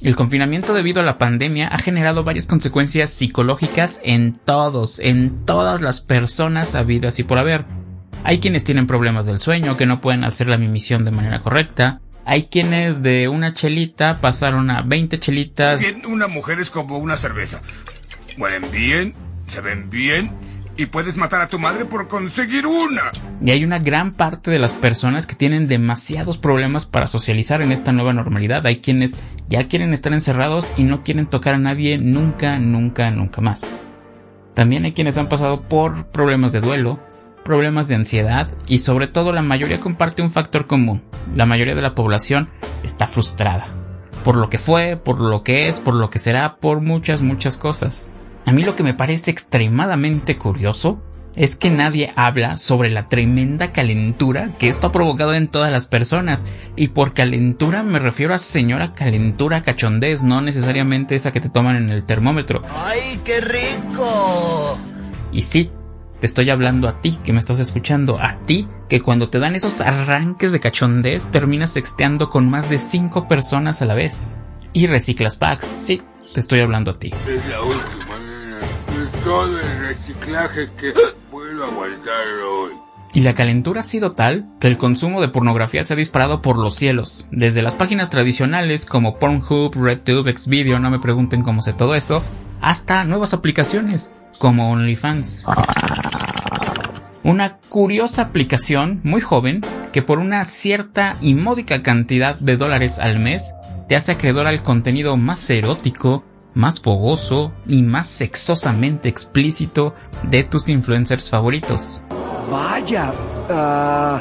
El confinamiento debido a la pandemia ha generado varias consecuencias psicológicas en todos, en todas las personas habidas y por haber. Hay quienes tienen problemas del sueño, que no pueden hacer la mimisión de manera correcta. Hay quienes de una chelita pasaron a 20 chelitas. Bien, una mujer es como una cerveza. Huelen bien, se ven bien y puedes matar a tu madre por conseguir una. Y hay una gran parte de las personas que tienen demasiados problemas para socializar en esta nueva normalidad. Hay quienes ya quieren estar encerrados y no quieren tocar a nadie nunca, nunca, nunca más. También hay quienes han pasado por problemas de duelo, problemas de ansiedad y sobre todo la mayoría comparte un factor común. La mayoría de la población está frustrada. Por lo que fue, por lo que es, por lo que será, por muchas, muchas cosas. A mí lo que me parece extremadamente curioso es que nadie habla sobre la tremenda calentura que esto ha provocado en todas las personas. Y por calentura me refiero a señora calentura cachondez, no necesariamente esa que te toman en el termómetro. ¡Ay, qué rico! Y sí, te estoy hablando a ti que me estás escuchando, a ti que cuando te dan esos arranques de cachondez terminas sexteando con más de 5 personas a la vez. Y reciclas packs, sí, te estoy hablando a ti. Es la última, todo el reciclaje que puedo aguantar hoy. Y la calentura ha sido tal que el consumo de pornografía se ha disparado por los cielos, desde las páginas tradicionales como Pornhub, RedTube, Xvideo, no me pregunten cómo sé todo eso, hasta nuevas aplicaciones como OnlyFans. Una curiosa aplicación muy joven que por una cierta y módica cantidad de dólares al mes te hace acreedor al contenido más erótico, más fogoso y más sexosamente explícito de tus influencers favoritos. Vaya, ah,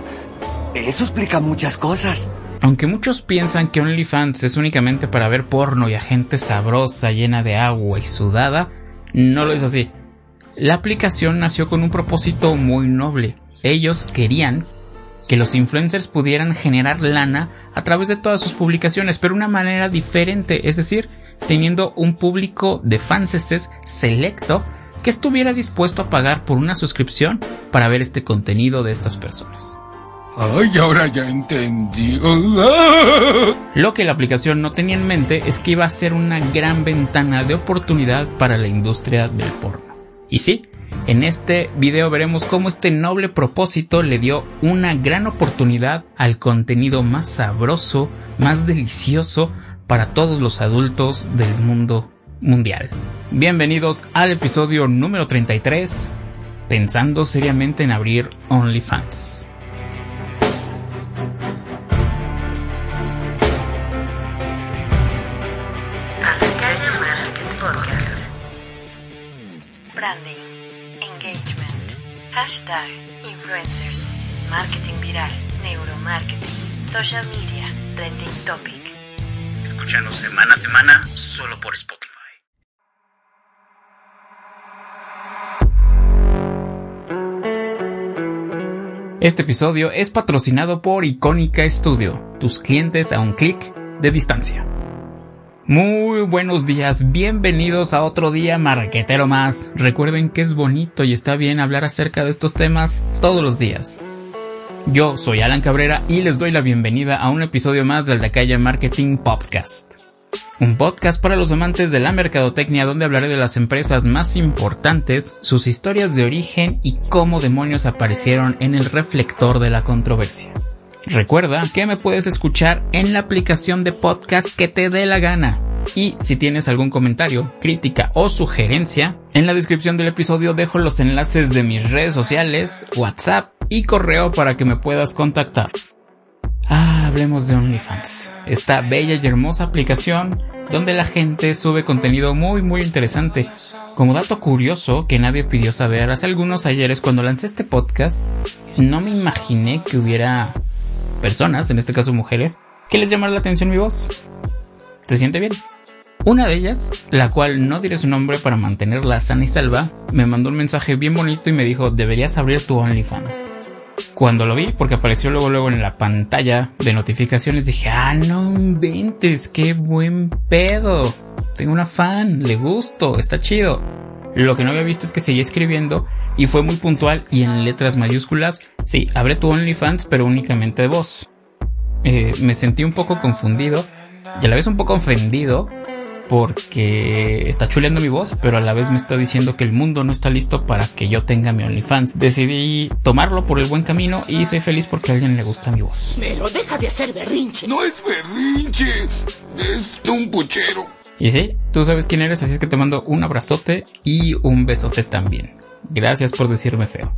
eso explica muchas cosas. Aunque muchos piensan que OnlyFans es únicamente para ver porno y a gente sabrosa llena de agua y sudada, no lo es así. La aplicación nació con un propósito muy noble. Ellos querían que los influencers pudieran generar lana a través de todas sus publicaciones, pero de una manera diferente, es decir, teniendo un público de fanses selecto que estuviera dispuesto a pagar por una suscripción para ver este contenido de estas personas. Ay, ahora ya entendí. Lo que la aplicación no tenía en mente es que iba a ser una gran ventana de oportunidad para la industria del porno. Y sí, en este video veremos cómo este noble propósito le dio una gran oportunidad al contenido más sabroso, más delicioso para todos los adultos del mundo mundial. Bienvenidos al episodio número 33, pensando seriamente en abrir OnlyFans. Hashtag, influencers, marketing viral, neuromarketing, social media, trending topic. Escúchanos semana a semana solo por Spotify. Este episodio es patrocinado por Icónica Studio, tus clientes a un clic de distancia. Muy buenos días, bienvenidos a otro día marquetero más. Recuerden que es bonito y está bien hablar acerca de estos temas todos los días. Yo soy Alan Cabrera y les doy la bienvenida a un episodio más del De Calle Marketing Podcast. Un podcast para los amantes de la mercadotecnia donde hablaré de las empresas más importantes, sus historias de origen y cómo demonios aparecieron en el reflector de la controversia. Recuerda que me puedes escuchar en la aplicación de podcast que te dé la gana. Y si tienes algún comentario, crítica o sugerencia, en la descripción del episodio dejo los enlaces de mis redes sociales, WhatsApp y correo para que me puedas contactar. Ah, hablemos de OnlyFans, esta bella y hermosa aplicación donde la gente sube contenido muy muy interesante. Como dato curioso que nadie pidió saber, hace algunos ayeres cuando lancé este podcast, no me imaginé que hubiera personas, en este caso mujeres, que les llamara la atención mi voz. ¿Se siente bien? Una de ellas, la cual no diré su nombre para mantenerla sana y salva, me mandó un mensaje bien bonito y me dijo, deberías abrir tu OnlyFans. Cuando lo vi, porque apareció luego luego en la pantalla de notificaciones, dije, ah, no inventes, qué buen pedo. Tengo una fan, le gusto, está chido. Lo que no había visto es que seguía escribiendo y fue muy puntual y en letras mayúsculas, sí, abre tu OnlyFans pero únicamente de voz. Eh, me sentí un poco confundido y a la vez un poco ofendido porque está chuleando mi voz, pero a la vez me está diciendo que el mundo no está listo para que yo tenga mi OnlyFans. Decidí tomarlo por el buen camino y soy feliz porque a alguien le gusta mi voz. Pero deja de hacer berrinche. No es berrinche, es un puchero. Y sí, tú sabes quién eres, así es que te mando un abrazote y un besote también. Gracias por decirme feo.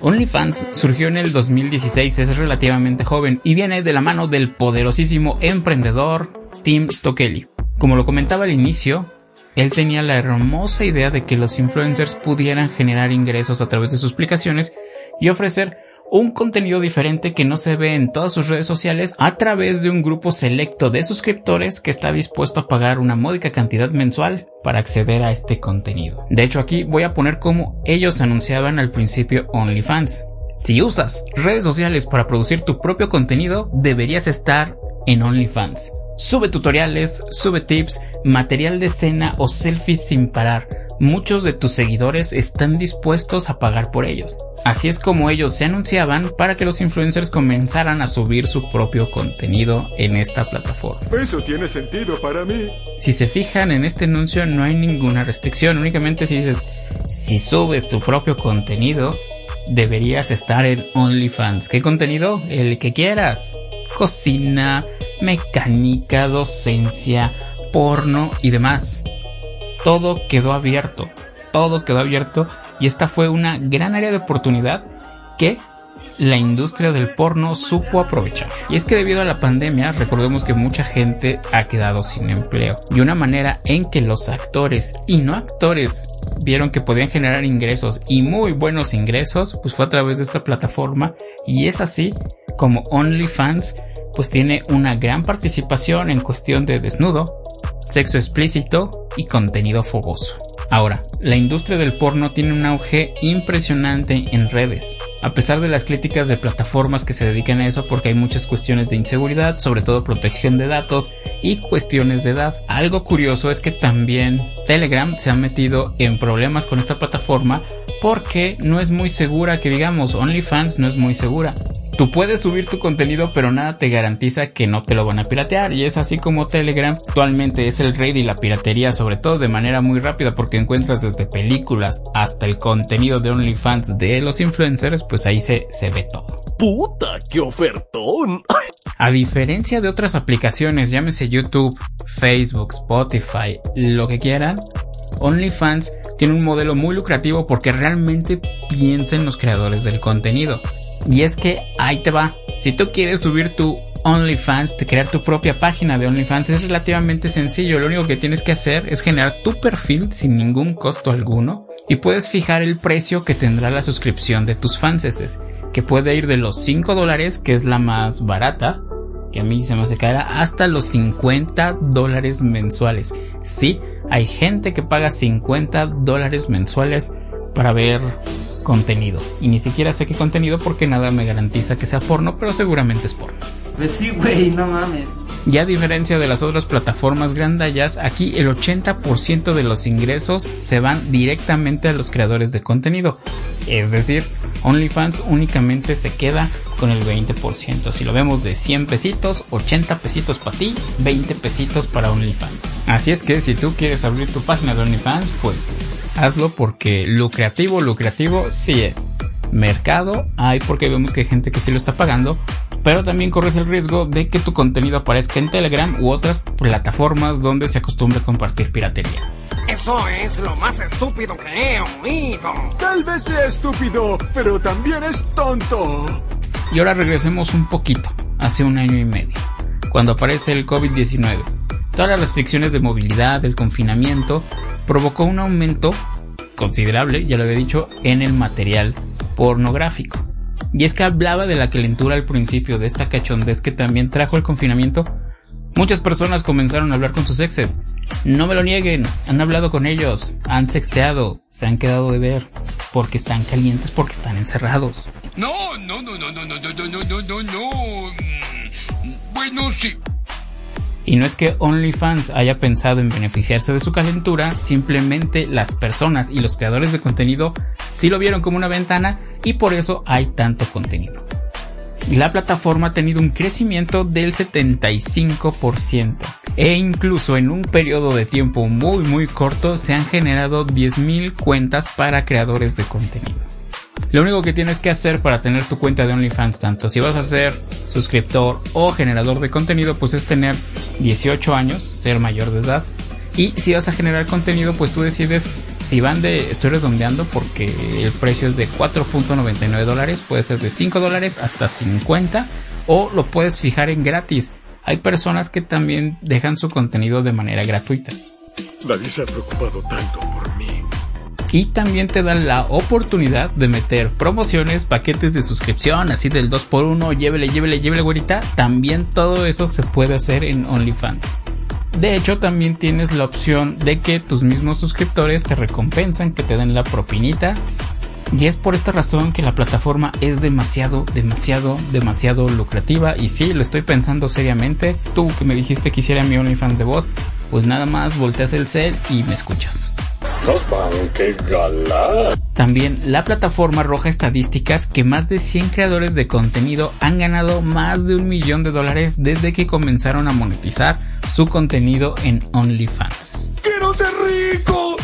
OnlyFans surgió en el 2016, es relativamente joven y viene de la mano del poderosísimo emprendedor Tim Stokely. Como lo comentaba al inicio, él tenía la hermosa idea de que los influencers pudieran generar ingresos a través de sus aplicaciones y ofrecer un contenido diferente que no se ve en todas sus redes sociales a través de un grupo selecto de suscriptores que está dispuesto a pagar una módica cantidad mensual para acceder a este contenido. De hecho aquí voy a poner como ellos anunciaban al principio OnlyFans. Si usas redes sociales para producir tu propio contenido, deberías estar en OnlyFans. Sube tutoriales, sube tips, material de escena o selfies sin parar. Muchos de tus seguidores están dispuestos a pagar por ellos. Así es como ellos se anunciaban para que los influencers comenzaran a subir su propio contenido en esta plataforma. Eso tiene sentido para mí. Si se fijan en este anuncio no hay ninguna restricción, únicamente si dices, si subes tu propio contenido, deberías estar en OnlyFans. ¿Qué contenido? El que quieras. Cocina, mecánica, docencia, porno y demás. Todo quedó abierto, todo quedó abierto y esta fue una gran área de oportunidad que la industria del porno supo aprovechar. Y es que debido a la pandemia, recordemos que mucha gente ha quedado sin empleo. Y una manera en que los actores y no actores vieron que podían generar ingresos y muy buenos ingresos, pues fue a través de esta plataforma. Y es así como OnlyFans pues tiene una gran participación en cuestión de desnudo, sexo explícito y contenido fogoso. Ahora, la industria del porno tiene un auge impresionante en redes, a pesar de las críticas de plataformas que se dedican a eso porque hay muchas cuestiones de inseguridad, sobre todo protección de datos y cuestiones de edad. Algo curioso es que también Telegram se ha metido en problemas con esta plataforma porque no es muy segura que digamos OnlyFans no es muy segura. Tú puedes subir tu contenido, pero nada te garantiza que no te lo van a piratear. Y es así como Telegram actualmente es el rey de la piratería, sobre todo de manera muy rápida, porque encuentras desde películas hasta el contenido de OnlyFans de los influencers, pues ahí se, se ve todo. ¡Puta, qué ofertón! A diferencia de otras aplicaciones, llámese YouTube, Facebook, Spotify, lo que quieran, OnlyFans tiene un modelo muy lucrativo porque realmente piensa en los creadores del contenido. Y es que ahí te va. Si tú quieres subir tu OnlyFans, crear tu propia página de OnlyFans, es relativamente sencillo. Lo único que tienes que hacer es generar tu perfil sin ningún costo alguno y puedes fijar el precio que tendrá la suscripción de tus fans, que puede ir de los 5 dólares, que es la más barata, que a mí se me hace cara, hasta los 50 dólares mensuales. Sí, hay gente que paga 50 dólares mensuales para ver contenido. Y ni siquiera sé qué contenido porque nada me garantiza que sea porno, pero seguramente es porno. Pues sí, güey, no mames. Y a diferencia de las otras plataformas grandallas, aquí el 80% de los ingresos se van directamente a los creadores de contenido. Es decir, OnlyFans únicamente se queda con el 20%. Si lo vemos de 100 pesitos, 80 pesitos para ti, 20 pesitos para OnlyFans. Así es que si tú quieres abrir tu página de OnlyFans, pues hazlo porque lucrativo, lucrativo sí es. Mercado hay porque vemos que hay gente que sí lo está pagando, pero también corres el riesgo de que tu contenido aparezca en Telegram u otras plataformas donde se acostumbra compartir piratería. Eso es lo más estúpido que he oído. Tal vez sea estúpido, pero también es tonto. Y ahora regresemos un poquito, hace un año y medio, cuando aparece el COVID-19. Todas las restricciones de movilidad, el confinamiento, provocó un aumento considerable, ya lo había dicho, en el material pornográfico. Y es que hablaba de la calentura al principio, de esta cachondez que también trajo el confinamiento. Muchas personas comenzaron a hablar con sus exes. No me lo nieguen, han hablado con ellos, han sexteado, se han quedado de ver, porque están calientes, porque están encerrados. No, no, no, no, no, no, no, no, no, no, no. Mm, Bueno, sí. Y no es que OnlyFans haya pensado en beneficiarse de su calentura, simplemente las personas y los creadores de contenido sí lo vieron como una ventana y por eso hay tanto contenido. La plataforma ha tenido un crecimiento del 75% e incluso en un periodo de tiempo muy muy corto se han generado 10.000 cuentas para creadores de contenido. Lo único que tienes que hacer para tener tu cuenta de OnlyFans, tanto si vas a ser suscriptor o generador de contenido, pues es tener 18 años, ser mayor de edad. Y si vas a generar contenido, pues tú decides si van de, estoy redondeando porque el precio es de 4.99 dólares, puede ser de 5 dólares hasta 50 o lo puedes fijar en gratis. Hay personas que también dejan su contenido de manera gratuita. Nadie se ha preocupado tanto por mí. Y también te dan la oportunidad de meter promociones, paquetes de suscripción, así del 2x1, llévele, llévele, llévele, güerita. También todo eso se puede hacer en OnlyFans. De hecho, también tienes la opción de que tus mismos suscriptores te recompensan, que te den la propinita. Y es por esta razón que la plataforma es demasiado, demasiado, demasiado lucrativa. Y sí, lo estoy pensando seriamente. Tú que me dijiste que hiciera mi OnlyFans de voz, pues nada más volteas el cel y me escuchas. También la plataforma arroja estadísticas que más de 100 creadores de contenido han ganado más de un millón de dólares desde que comenzaron a monetizar su contenido en OnlyFans. ¡Quiero ser rico!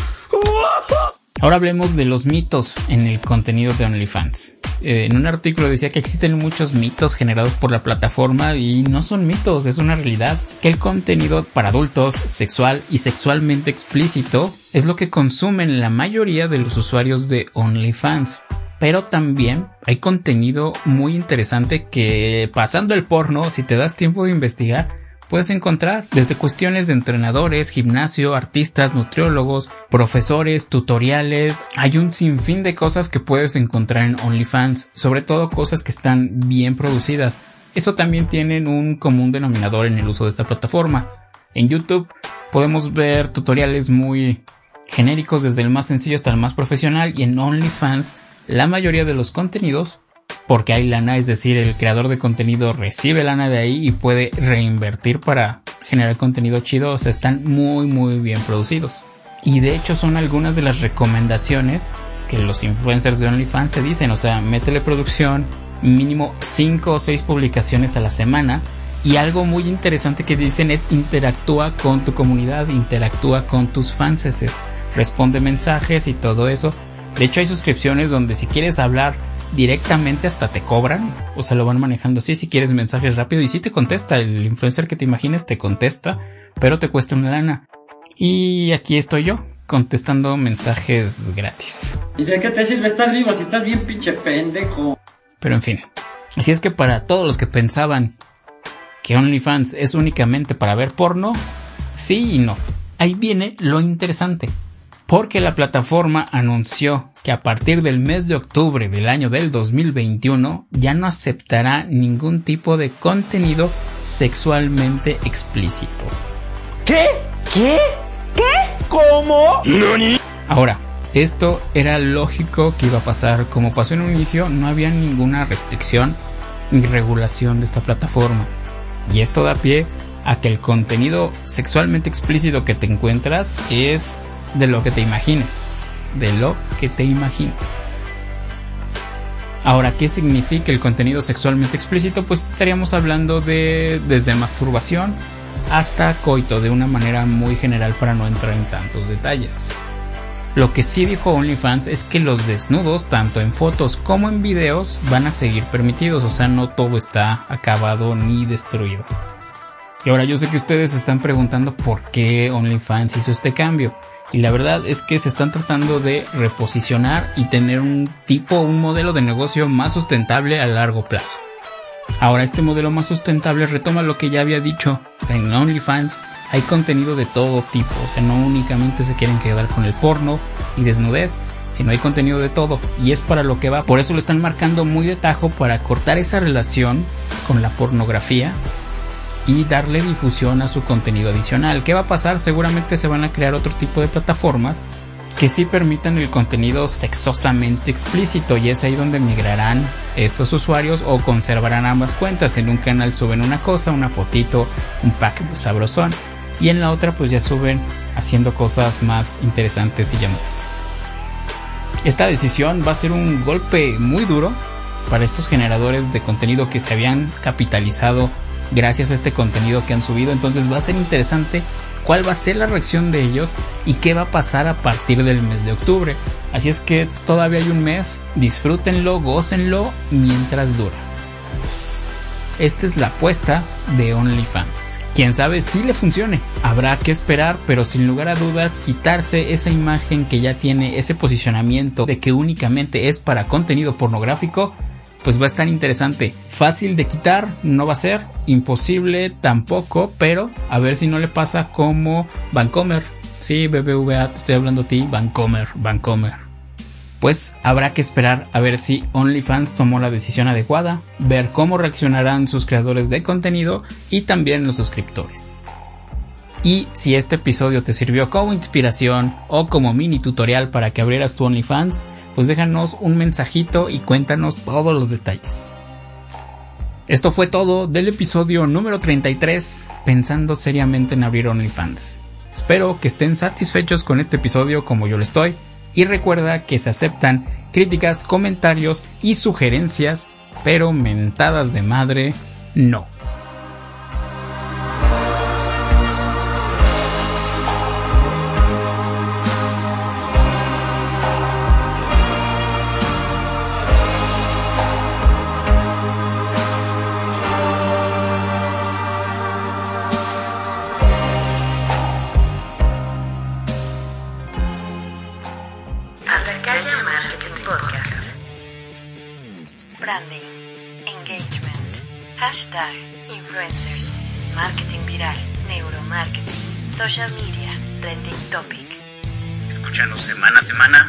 Ahora hablemos de los mitos en el contenido de OnlyFans. Eh, en un artículo decía que existen muchos mitos generados por la plataforma y no son mitos, es una realidad. Que el contenido para adultos, sexual y sexualmente explícito es lo que consumen la mayoría de los usuarios de OnlyFans. Pero también hay contenido muy interesante que pasando el porno, si te das tiempo de investigar, puedes encontrar desde cuestiones de entrenadores, gimnasio, artistas, nutriólogos, profesores, tutoriales. Hay un sinfín de cosas que puedes encontrar en OnlyFans, sobre todo cosas que están bien producidas. Eso también tienen un común denominador en el uso de esta plataforma. En YouTube podemos ver tutoriales muy genéricos desde el más sencillo hasta el más profesional y en OnlyFans la mayoría de los contenidos porque hay lana, es decir, el creador de contenido recibe lana de ahí y puede reinvertir para generar contenido chido, o sea, están muy muy bien producidos. Y de hecho son algunas de las recomendaciones que los influencers de OnlyFans se dicen, o sea, métele producción, mínimo 5 o 6 publicaciones a la semana. Y algo muy interesante que dicen es interactúa con tu comunidad, interactúa con tus fans, responde mensajes y todo eso. De hecho hay suscripciones donde si quieres hablar directamente hasta te cobran, o sea, lo van manejando así si quieres mensajes rápido y si te contesta, el influencer que te imagines te contesta, pero te cuesta una lana. Y aquí estoy yo, contestando mensajes gratis. ¿Y de qué te sirve estar vivo si estás bien pinche pendejo? Pero en fin, así es que para todos los que pensaban que OnlyFans es únicamente para ver porno, sí y no. Ahí viene lo interesante porque la plataforma anunció que a partir del mes de octubre del año del 2021 ya no aceptará ningún tipo de contenido sexualmente explícito. ¿Qué? ¿Qué? ¿Qué? ¿Cómo? Ahora, esto era lógico que iba a pasar, como pasó en un inicio, no había ninguna restricción ni regulación de esta plataforma. Y esto da pie a que el contenido sexualmente explícito que te encuentras es de lo que te imagines. De lo que te imagines. Ahora, ¿qué significa el contenido sexualmente explícito? Pues estaríamos hablando de desde masturbación hasta coito de una manera muy general para no entrar en tantos detalles. Lo que sí dijo OnlyFans es que los desnudos, tanto en fotos como en videos, van a seguir permitidos, o sea, no todo está acabado ni destruido. Y ahora yo sé que ustedes se están preguntando por qué OnlyFans hizo este cambio. Y la verdad es que se están tratando de reposicionar y tener un tipo, un modelo de negocio más sustentable a largo plazo. Ahora este modelo más sustentable retoma lo que ya había dicho. En OnlyFans hay contenido de todo tipo, o sea, no únicamente se quieren quedar con el porno y desnudez, sino hay contenido de todo y es para lo que va. Por eso lo están marcando muy de tajo para cortar esa relación con la pornografía y darle difusión a su contenido adicional. ¿Qué va a pasar? Seguramente se van a crear otro tipo de plataformas que sí permitan el contenido sexosamente explícito y es ahí donde migrarán estos usuarios o conservarán ambas cuentas. En un canal suben una cosa, una fotito, un pack sabrosón y en la otra pues ya suben haciendo cosas más interesantes y llamativas. Esta decisión va a ser un golpe muy duro para estos generadores de contenido que se habían capitalizado gracias a este contenido que han subido. Entonces va a ser interesante cuál va a ser la reacción de ellos y qué va a pasar a partir del mes de octubre. Así es que todavía hay un mes, disfrútenlo, gócenlo mientras dura. Esta es la apuesta de OnlyFans. Quién sabe si le funcione. Habrá que esperar, pero sin lugar a dudas, quitarse esa imagen que ya tiene ese posicionamiento de que únicamente es para contenido pornográfico, pues va a estar interesante. Fácil de quitar, no va a ser. Imposible tampoco, pero a ver si no le pasa como Vancomer. Sí, BBVA, te estoy hablando a ti, Vancomer, Vancomer. Pues habrá que esperar a ver si OnlyFans tomó la decisión adecuada, ver cómo reaccionarán sus creadores de contenido y también los suscriptores. Y si este episodio te sirvió como inspiración o como mini tutorial para que abrieras tu OnlyFans, pues déjanos un mensajito y cuéntanos todos los detalles. Esto fue todo del episodio número 33, pensando seriamente en abrir OnlyFans. Espero que estén satisfechos con este episodio como yo lo estoy, y recuerda que se aceptan críticas, comentarios y sugerencias, pero mentadas de madre no. Semana semana.